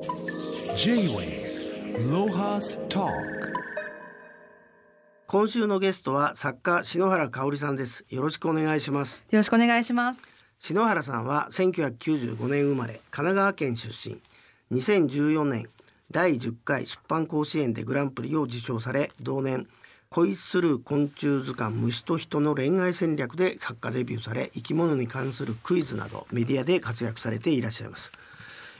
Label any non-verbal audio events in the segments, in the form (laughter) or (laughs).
J-Way Lohas Talk. 今週のゲストは作家篠原香織さんです。よろしくお願いします。よろしくお願いします。篠原さんは1995年生まれ神奈川県出身。2014年第10回出版甲子園でグランプリを受賞され同年恋する昆虫図鑑虫と人の恋愛戦略で作家デビューされ生き物に関するクイズなどメディアで活躍されていらっしゃいます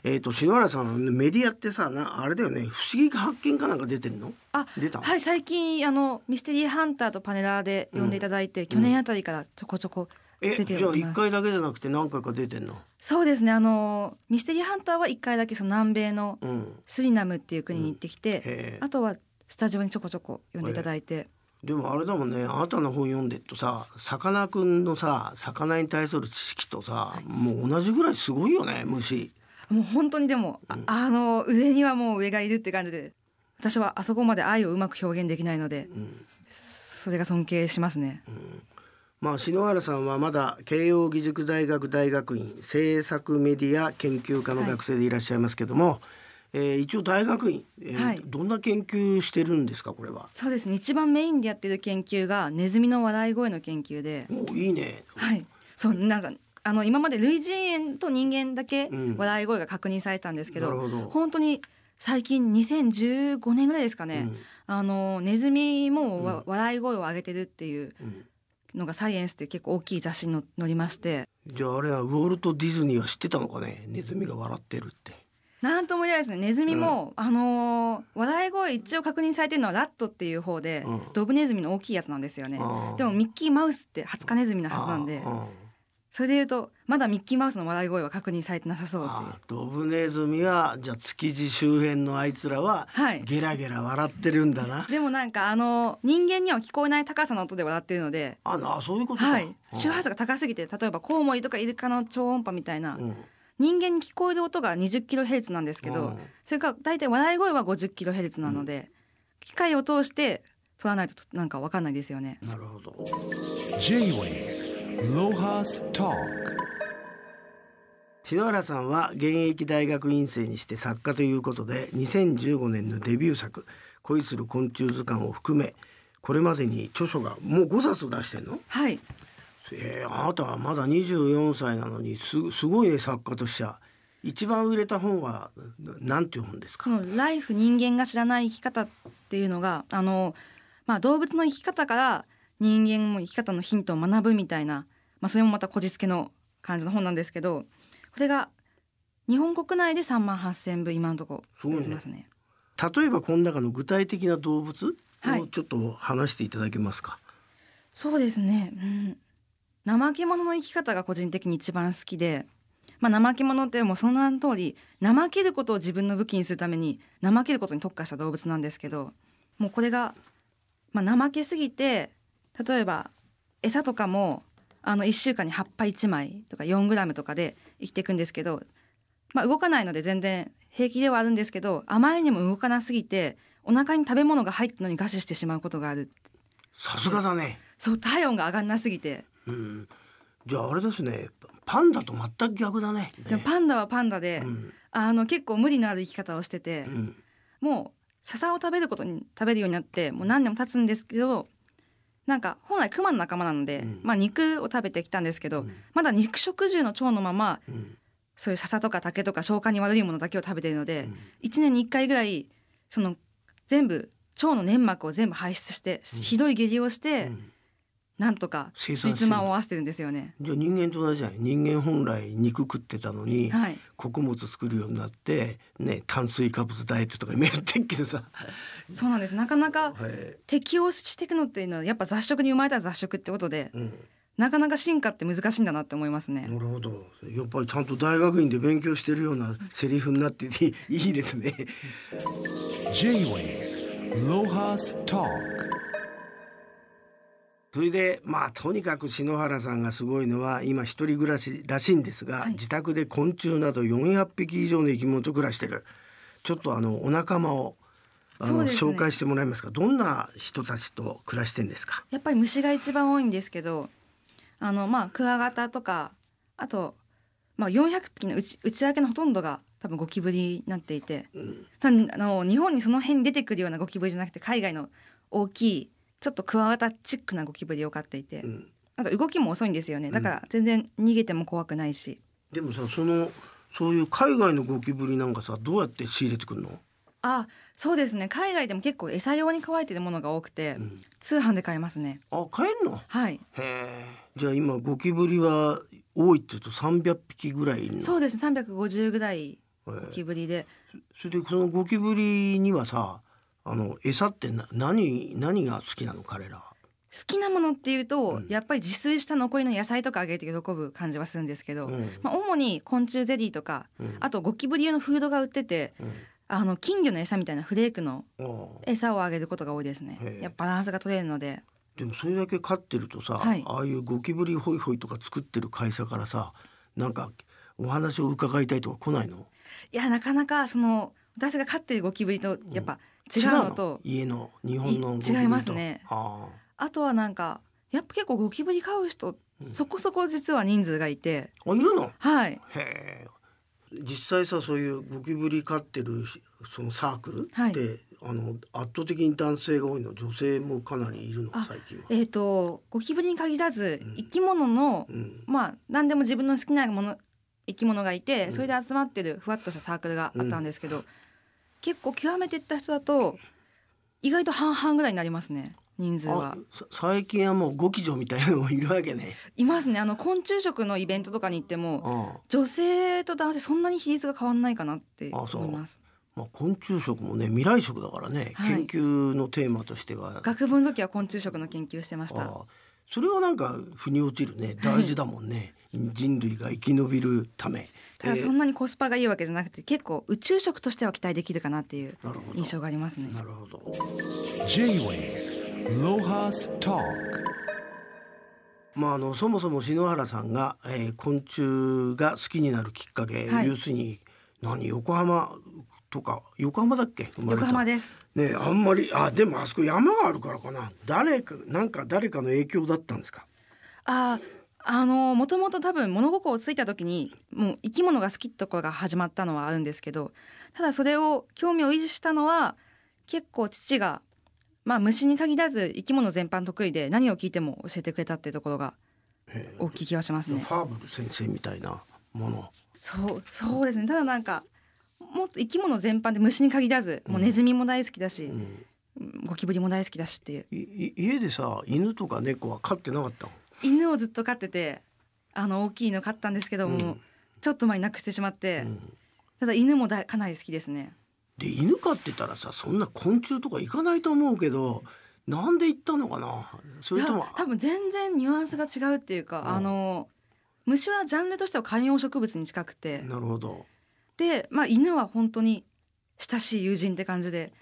えー、と篠原さんメディアってさなあれだよね。不思議発見かなんか出てんの？あ、出た？はい、最近あのミステリーハンターとパネラーで呼んでいただいて、去年あたりからちょこちょこえ出てじゃあ一。回だけじゃなくて何回か出てんの？そうですね。あのミステリーハンターは一回だけその南米のうん。スリナムっていう国に行ってきて、へえ。あとはスタジオにちょこちょこ呼んでいただいて、でもあれだもんねあなたの本読んでるとささかなクンのさ魚に対する知識とさ、もう同じぐらいすごいよね虫もう本当にでも、ああの上にはもう上がいるって感じで、私はあそこまで愛をうまく表現できないので、それが尊敬しますね。まあ篠原さんはまだ慶應義塾大学大学院制作メディア研究科の学生でいらっしゃいますけども、えー一応大学院、えーはい。どんな研究してるんですかこれは？そうですね。一番メインでやってる研究がネズミの笑い声の研究で、おいいね。はい、そうなんかあの今まで類人猿と人間だけうん。笑い声が確認されたんですけど,、なるほど。本当に最近2015年ぐらいですかね、うん。あのネズミもわ、笑い声を上げてるっていううん。のが「サイエンス」って結構大きい雑誌にの載りまして。じゃああれはウォルト・ディズニーは知ってたのかね？ネズミが笑ってるって。なんとも言えないですね。ネズミも、あのー笑い声一応確認されてるのはラットっていう方で、うん。ドブネズミの大きいやつなんですよね。でもミッキーマウスってハツカネズミのはずなんでそれで言うとまだミッキーマウスの笑い声は確認されてなさそうドブネズミはじゃあ築地周辺のあいつらははいゲラゲラ笑ってるんだな。でもなんかあの人間には聞こえない高さの音で笑ってるので、あなそういうことか。はい、周波数が高すぎて例えばコウモリとかイルカの超音波みたいな、うん人間に聞こえる音が20キロヘルツなんですけど、うんそれから大体笑い声は50キロヘルツなので、機械を通して取らないとなんかわかんないですよね。なるほど。J-Way 篠原さんは現役大学院生にして作家ということで2015年のデビュー作「恋する昆虫図鑑」を含めこれまでに著書がもう5冊出してんの、はい、えーあなたはまだ24歳なのにすすごいね作家としちゃ一番売れた本はなんていう本ですか？この「ライフ人間が知らない生き方」っていうのがあの、まあ、動物の生き方から人間も生き方のヒントを学ぶみたいな、まあ、それもまたこじつけの感じの本なんですけどこれが日本国内で3万8,000部今のところ出てますね。例えばこの中の具体的な動物？はい。をちょっと話していただけますか、そうですね、うん、怠け者の生き方が個人的に一番好きで、まあ、怠け者ってもうその名の通り怠けることを自分の武器にするために怠けることに特化した動物なんですけどもうこれが、まあ、怠けすぎて例えば餌とかもあの1週間に葉っぱ1枚とか4グラムとかで生きていくんですけど、まあ、動かないので全然平気ではあるんですけどあまりにも動かなすぎてお腹に食べ物が入ったのに餓死してしまうことがある。さすがだね、そう体温が上がんなすぎて。うん、じゃああれですね。パンダと全く逆だね。でもパンダはパンダで、うん。あの結構無理のある生き方をしてて、うん。もう笹を食べることに食べるようになってもう何年も経つんですけどなんか本来クマの仲間なので、うん。まあ肉を食べてきたんですけど、うん。まだ肉食獣の腸のままうん。そういう笹とか竹とか消化に悪いものだけを食べてるので、うん。1年に1回ぐらいその全部腸の粘膜を全部排出して、ひどい下痢をして、うんなんとか実間を合わせてるんですよね。じゃあ人間と同じじゃない人間本来肉食ってたのに、はい。穀物作るようになってね炭水化物ダイエットとか今やってっけどさ、そうなんです。なかなかはい。適応していくのっていうのはやっぱ雑食に生まれた雑食ってことで、うん、なかなか進化って難しいんだなって思いますね。なるほど。やっぱりちゃんと大学院で勉強してるようなセリフになってて (laughs) いいですね。J-Way Lohas Talk それでまあとにかく篠原さんがすごいのは今一人暮らしらしいんですが、はい。自宅で昆虫など400匹以上の生き物と暮らしてる。ちょっとあのお仲間をあの、ね。紹介してもらえますか？どんな人たちと暮らしてんですか？やっぱり虫が一番多いんですけどあのまあクワガタとかあと、まあ、400匹の内内訳のほとんどが多分ゴキブリになっていて。うん。あの日本にその辺に出てくるようなゴキブリじゃなくて海外の大きいちょっとクワガタチックなゴキブリを飼っていて、うん。あと動きも遅いんですよね。だから全然逃げても怖くないし、でもさそのそういう海外のゴキブリなんかさどうやって仕入れてくるの、あそうですね。海外でも結構餌用に乾いてるものが多くて、うん。通販で買えますね。あ買えんの？はい。へえ。じゃあ今ゴキブリは多いって言うと300匹ぐらいいるの？そうです。ね350ぐらいゴキブリで。それでそのゴキブリにはさあの餌ってな何何が好きなの彼ら？は好きなものっていうと、うん。やっぱり自炊した残りの野菜とかあげて喜ぶ感じはするんですけど、うん。まあ、主に昆虫ゼリーとかうん。あとゴキブリ用のフードが売っててうん。あの金魚の餌みたいなフレークのああ。餌をあげることが多いですね。へえ。やっぱバランスが取れるので。でもそれだけ飼ってるとさ、はい。ああいうゴキブリホイホイとか作ってる会社からさなんかお話を伺いたいとか来ないの？いやなかなかその私が飼ってるゴキブリとやっぱ違うの？と、家の日本の違いますね。ああ。とはなんかやっぱ結構ゴキブリ飼う人うん。そこそこ実は人数がいて。ああいるの？はい。へえ。実際さそういうゴキブリ飼ってるしそのサークルって、はい。あの圧倒的に男性が多いの？女性もかなりいるの？あ最近は。えー、とゴキブリに限らずうん。生き物の、うん。まあ何でも自分の好きなもの生き物がいて、うん。それで集まってるふわっとしたサークルがあったんですけど、結構極めていった人だと意外と半々ぐらいになりますね人数は。最近はもうゴキジョみたいなのもいるわけね。いますね。あの昆虫食のイベントとかに行ってもあ女性と男性そんなに比率が変わんないかなって思います。まあ、昆虫食もね未来食だからね、はい。研究のテーマとしては。学部の時は昆虫食の研究してました。あそれはなんか腑に落ちるね。(laughs) 大事だもんね。人類が生き延びるため。ただえー。そんなにコスパがいいわけじゃなくて結構宇宙食としては期待できるかなっていうなるほど。印象がありますね。なるほど。J-Way Lohas Talk まああのそもそも篠原さんが、えー昆虫が好きになるきっかけ、はい。要するに何？横浜とか横浜だっけ？横浜です。ねあんまりあでもあそこ山があるからかな。誰かなんか誰かの影響だったんですか？あーあのもともと多分物心ついた時にもう生き物が好きってところが始まったのはあるんですけどただそれを興味を維持したのは結構父がまあ虫に限らず生き物全般得意で何を聞いても教えてくれたっていうところがへ大きい気がしますね。ファーブル先生みたいなもの。そうそうですね。ただなんかも生き物全般で虫に限らずもうネズミも大好きだし、うん。ゴキブリも大好きだしっていう。家でさ犬とか猫は飼ってなかったの？犬をずっと飼っててあの大きいの飼ったんですけども、うん。ちょっと前になくしてしまって、うん。ただ犬もだかなり好きですね。で犬飼ってたらさそんな昆虫とか行かないと思うけどなんで行ったのかな？それとも多分全然ニュアンスが違うっていうか、うん。あの虫はジャンルとしては観葉植物に近くてなるほどで、まあ、犬は本当に親しい友人って感じで。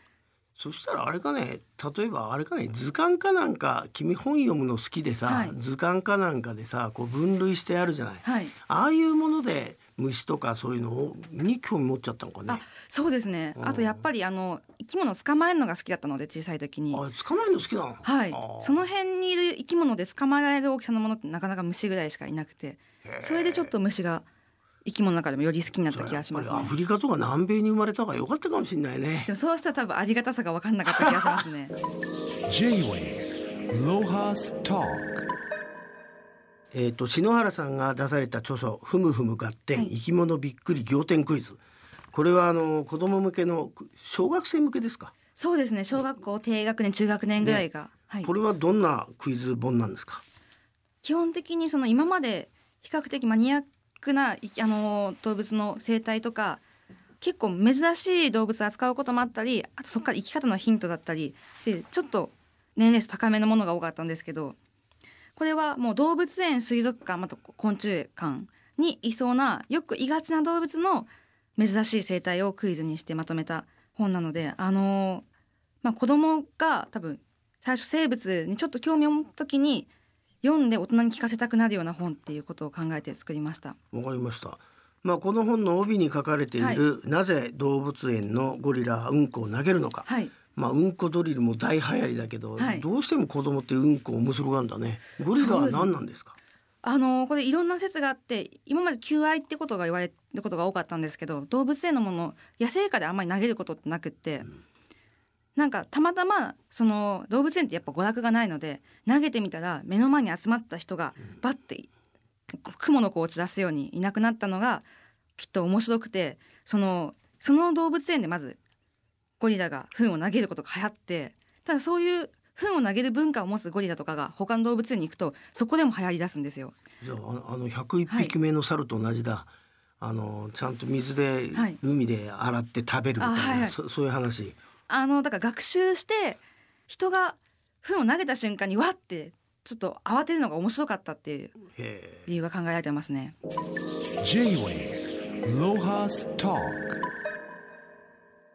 そしたらあれかね例えばあれかね図鑑かなんか君本読むの好きでさ、はい。図鑑かなんかでさこう分類してあるじゃない。はい。ああいうもので虫とかそういうのをに興味持っちゃったのかね。あそうですね。うん。あとやっぱりあの生き物を捕まえるのが好きだったので小さい時に。あ捕まえるの好きなの？はい。その辺にいる生き物で捕まえられる大きさのものってなかなか虫ぐらいしかいなくて。それでちょっと虫が生き物の中でもより好きになった気がしますね。アフリカとか南米に生まれた方が良かったかもしれないね。でもそうしたら多分ありがたさが分かんなかった気がしますね。J-Way Lohas Talk えっ、と篠原さんが出された著書ふむふむ合点、はい。生き物びっくり仰天クイズ。これはあの子供向けの小学生向けですか、そうですね。小学校低学年中学年ぐらいが、はい。これはどんなクイズ本なんですか？基本的にその今まで比較的マニアックなあの動物の生態とか結構珍しい動物を扱うこともあったりあとそこから生き方のヒントだったりでちょっと年齢層高めのものが多かったんですけどこれはもう動物園水族館また昆虫館にいそうなよくいがちな動物の珍しい生態をクイズにしてまとめた本なのであのまあ子供が多分最初生物にちょっと興味を持った時に読んで大人に聞かせたくなるような本っていうことを考えて作りました。わかりました。まあこの本の帯に書かれている、なぜ動物園のゴリラはうんこを投げるのか。はい、まあうんこドリルも大流行りだけど、はいどうしても子供ってうんこ面白がるんだね。ゴリラは何なんですか？あのこれいろんな説があって今まで求愛ってことが言われることが多かったんですけど動物園のもの野生下であんまり投げることってなくって、なんかたまたまその動物園ってやっぱ娯楽がないので投げてみたら目の前に集まった人がバッて雲の子を打ち出すようにいなくなったのがきっと面白くてそのその動物園でまずゴリラが糞を投げることが流行ってただそういう糞を投げる文化を持つゴリラとかが他の動物園に行くとそこでも流行り出すんですよ。じゃあああの101匹目の猿と同じだ、あのちゃんと水で、はい。海で洗って食べるみたいな、あはいはい。そそういう話あのだから学習して人が糞を投げた瞬間にわってちょっと慌てるのが面白かったっていうへ理由が考えられてますね。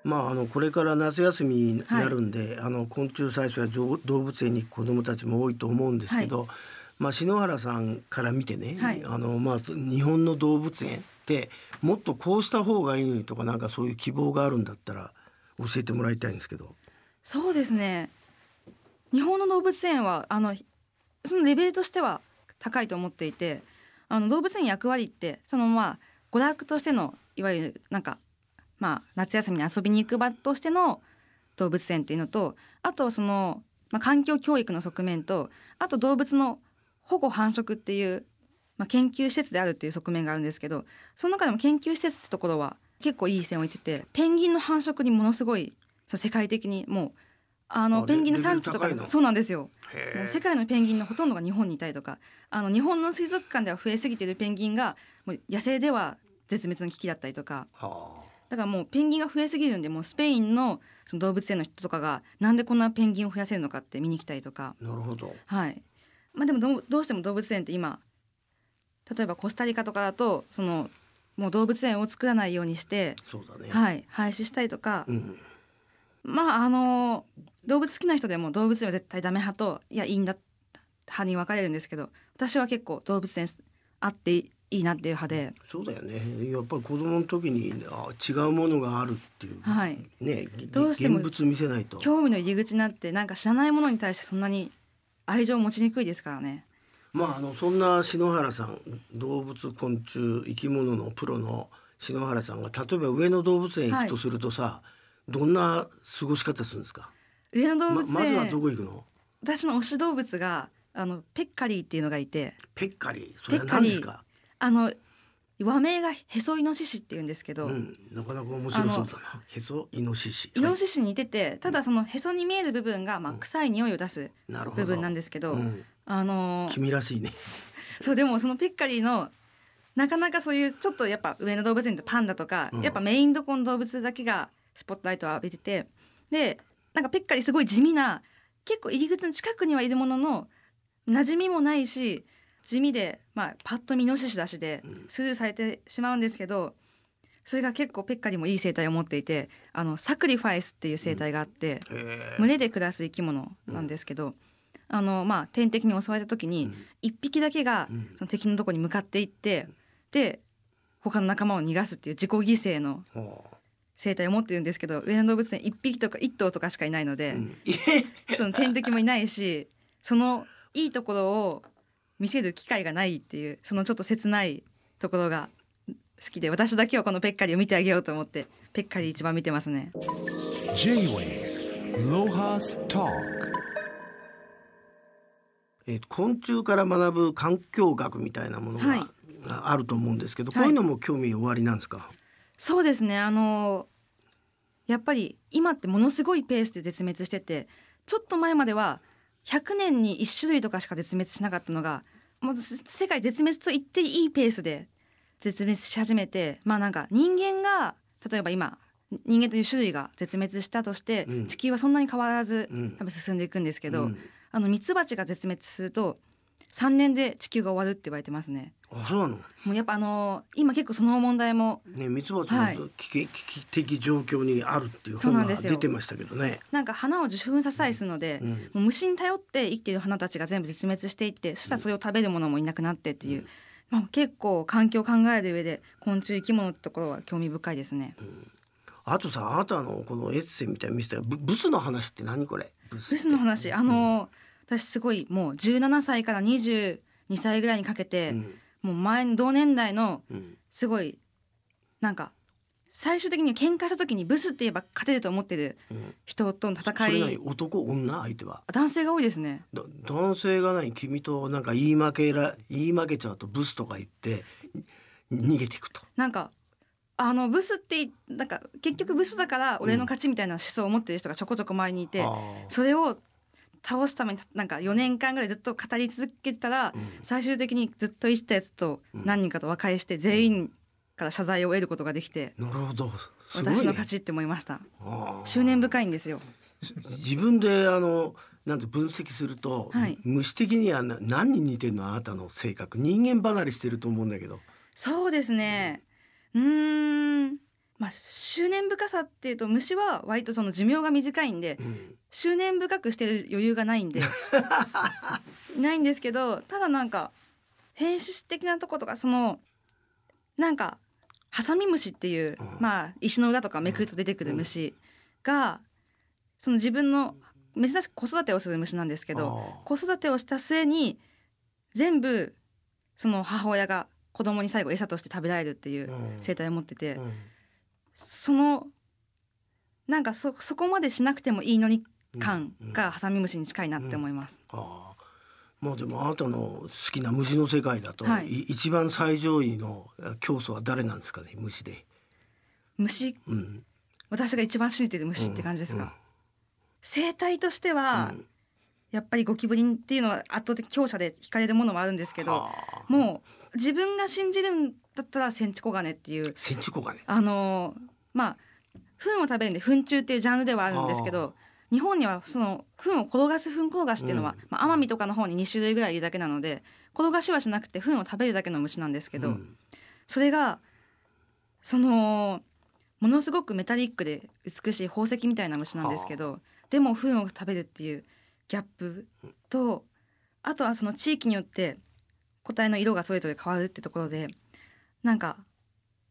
まああのこれから夏休みになるんで、あの昆虫採集や動動物園に行く子どもたちも多いと思うんですけど、まあ篠原さんから見てね、はい。あのまあ日本の動物園ってもっとこうした方がいいのにとかなんかそういう希望があるんだったら教えてもらいたいんですけど。そうですね日本の動物園はあのそのレベルとしては高いと思っていてあの動物園役割ってそのまあ娯楽としてのいわゆるなんかまあ夏休みに遊びに行く場としての動物園っていうのとあとはその、まあ、環境教育の側面とあと動物の保護繁殖っていう、まあ、研究施設であるっていう側面があるんですけどその中でも研究施設ってところは結構いい線を置いててペンギンの繁殖にものすごい世界的にもうあのあペンギンの産地とかそうなんですよ。へもう世界のペンギンのほとんどが日本にいたりとかあの日本の水族館では増えすぎているペンギンがもう野生では絶滅の危機だったりとか。はあ。だからもうペンギンが増えすぎるんでもうスペインのその動物園の人とかがなんでこんなペンギンを増やせるのかって見に来たりとか。なるほど。はい。まあでもどうどうしても動物園って今例えばコスタリカとかだとそのもう動物園を作らないようにして、ね。はい、廃止したりとか、うん。まああの動物好きな人でも動物園は絶対ダメ派といやいいんだ派に分かれるんですけど私は結構動物園あっていいなっていう派で、そうだよね。やっぱり子供の時にあ違うものがあるっていう。はい、ね、どうしても現物見せないと。興味の入り口になってなんか知らないものに対してそんなに愛情を持ちにくいですからね。まああのそんな篠原さん動物昆虫生き物のプロの篠原さんが例えば上野動物園行くとするとさ、どんな過ごし方するんですか？上野動ま物園、まずはどこ行くの？私の推し動物があのペッカリーっていうのがいてペッカリー？それは何ですか？あの和名がヘソイノシシっていうんですけど、うん、なかなか面白そうだな。へそイノシシ。イノシシに似ててただそのへそに見える部分がまあ臭い匂いを出す。部分なんですけど、うんあのー君らしいね。そうでもそのペッカリーのなかなかそういうちょっとやっぱ上野動物園ってパンダとか、うん。やっぱメインどこの動物だけがスポットライトを浴びててでなんかペッカリーすごい地味な結構入り口の近くにはいるものの馴染みもないし地味で、まあ、パッと見イノシシだしでうん。スルーされてしまうんですけどそれが結構ペッカリーもいい生態を持っていてあのサクリファイスっていう生態があって、へえ群れで暮らす生き物なんですけど、あのまあ天敵に襲われた時にうん。一匹だけがうん。その敵のとこに向かっていってで他の仲間を逃がすっていう自己犠牲のはあ。生態を持ってるんですけど上野動物園一匹とか一頭とかしかいないので、うん。(laughs) その天敵もいないしそのいいところを見せる機会がないっていうそのちょっと切ないところが好きで私だけはこのペッカリーを見てあげようと思ってペッカリー一番見てますね。J-Wave Lohas Talk えーと昆虫から学ぶ環境学みたいなものが、はい。があると思うんですけど、はい。こういうのも興味おありなんですか？そうですね。あのやっぱり今ってものすごいペースで絶滅しててちょっと前までは100年に1種類とかしか絶滅しなかったのがもうせ世界絶滅と言っていいペースで絶滅し始めてまあなんか人間が例えば今人間という種類が絶滅したとして、うん。地球はそんなに変わらず、うん。多分進んでいくんですけど、うんあのミツバチが絶滅すると3年で地球が終わるって言われてますね。あそうなの？もうやっぱあの今結構その問題もねミツバチはいの危機,、危機的状況にあるっていう本が出てましたけどね。なんか花を受粉させたりするので、うんもう虫に頼って生きている花たちが全部絶滅していってそしたらそれを食べるものもいなくなってっていう、まあ、結構環境を考える上で昆虫生き物ってところは興味深いですね。あとさあなたのこのエッセイみたいに見せたブブスの話って何これ？ブブスの話？あの、私すごいもう17歳から20 2歳ぐらいにかけて、うん。もう前の同年代のうん。すごいなんか最終的に喧嘩した時にブスって言えば勝てると思ってるうん。人とのそ戦れ何い男女相手は？男性が多いですね。だ男性が何君となんか言い負けら言い負けちゃうとブスとか言ってに逃げていくと。なんかあのブスってなんか結局ブスだから俺の勝ちみたいな思想を持ってる人がちょこちょこ前にいて、あー。それを倒すためになんか4年間ぐらいずっと語り続けてたら、うん。最終的にずっといじったやつと何人かと和解して全員から謝罪を得ることができて、なるほど。ね、私の勝ちって思いました。執念深いんですよ。自分であのなんて分析すると、はい。虫的にはな何に似てるのあなたの性格。人間離れしてると思うんだけど。そうですね。うーんまあ執念深さっていうと虫は割とその寿命が短いんでうん。執念深くしてる余裕がないんで。(laughs) ないんですけどただなんか変質的なとことかそのなんかハサミムシっていう、うん。まあ石の裏とかめくると出てくる虫が、その自分の珍しく子育てをする虫なんですけど子育てをした末に全部その母親が子供に最後餌として食べられるっていううん。生態を持ってて、うんそのなんかそそこまでしなくてもいいのに感うんがハサミムシに近いなって思います。ああ。まあでもあなたの好きな虫の世界だと、はい。い一番最上位の教祖は誰なんですかね虫で。虫？うん、私が一番信じてる虫って感じですか、うん生態としては、うん。やっぱりゴキブリっていうのは圧倒的強者で惹かれるものもあるんですけどはあ。もう自分が信じるんだったらセンチコガネっていうセンチコガネ？あのーまあ糞を食べるんで糞虫っていうジャンルではあるんですけど日本にはその糞を転がす糞転がしっていうのは、うん。まあ、奄美とかの方に2種類ぐらいいるだけなので転がしはしなくて糞を食べるだけの虫なんですけど、うん。それがそのものすごくメタリックで美しい宝石みたいな虫なんですけどでも糞を食べるっていうギャップとあとはその地域によって個体の色がそれぞれ変わるってところでなんか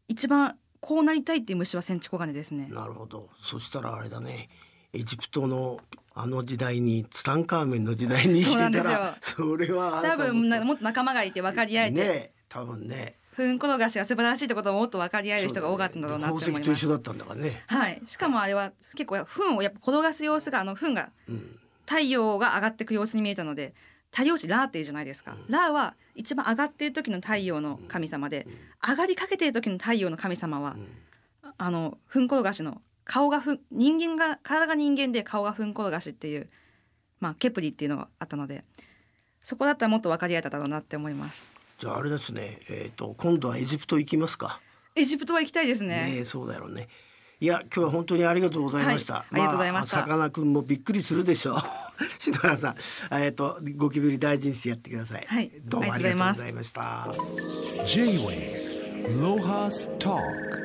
一番こうなりたいっていう虫はセンチコガネですね。なるほど。そしたらあれだね。エジプトのあの時代にツタンカーメンの時代に (laughs) 生きてたらそれは多た分なもっと仲間がいて分かり合えて、ね多分ね糞転がしが素晴らしいってことをもっと分かり合える人が多かったんだろうなって思います。宝石と一緒だったんだからね。はい、しかもあれは結構糞をやっぱ転がす様子があの糞がうん太陽が上がっていく様子に見えたので太陽神ラーっていうじゃないですか、ラーは一番上がっている時の太陽の神様で、上がりかけている時の太陽の神様は、あの糞転がしの顔がふん人間が体が人間で顔が糞転がしっていうまあケプリっていうのがあったのでそこだったらもっと分かり合えただろうなって思いますじゃああれですね。えっ、と今度はエジプト行きますか。エジプトは行きたいですねねえそうだろうね。いや今日は本当にありがとうございました。はいありがとうございましたあさかなクンもびっくりするでしょう。(laughs) 篠原さん、えっ、とゴキブリ大事にしてやってください。はいどうもありがとうございました。J-Way Lohas Talk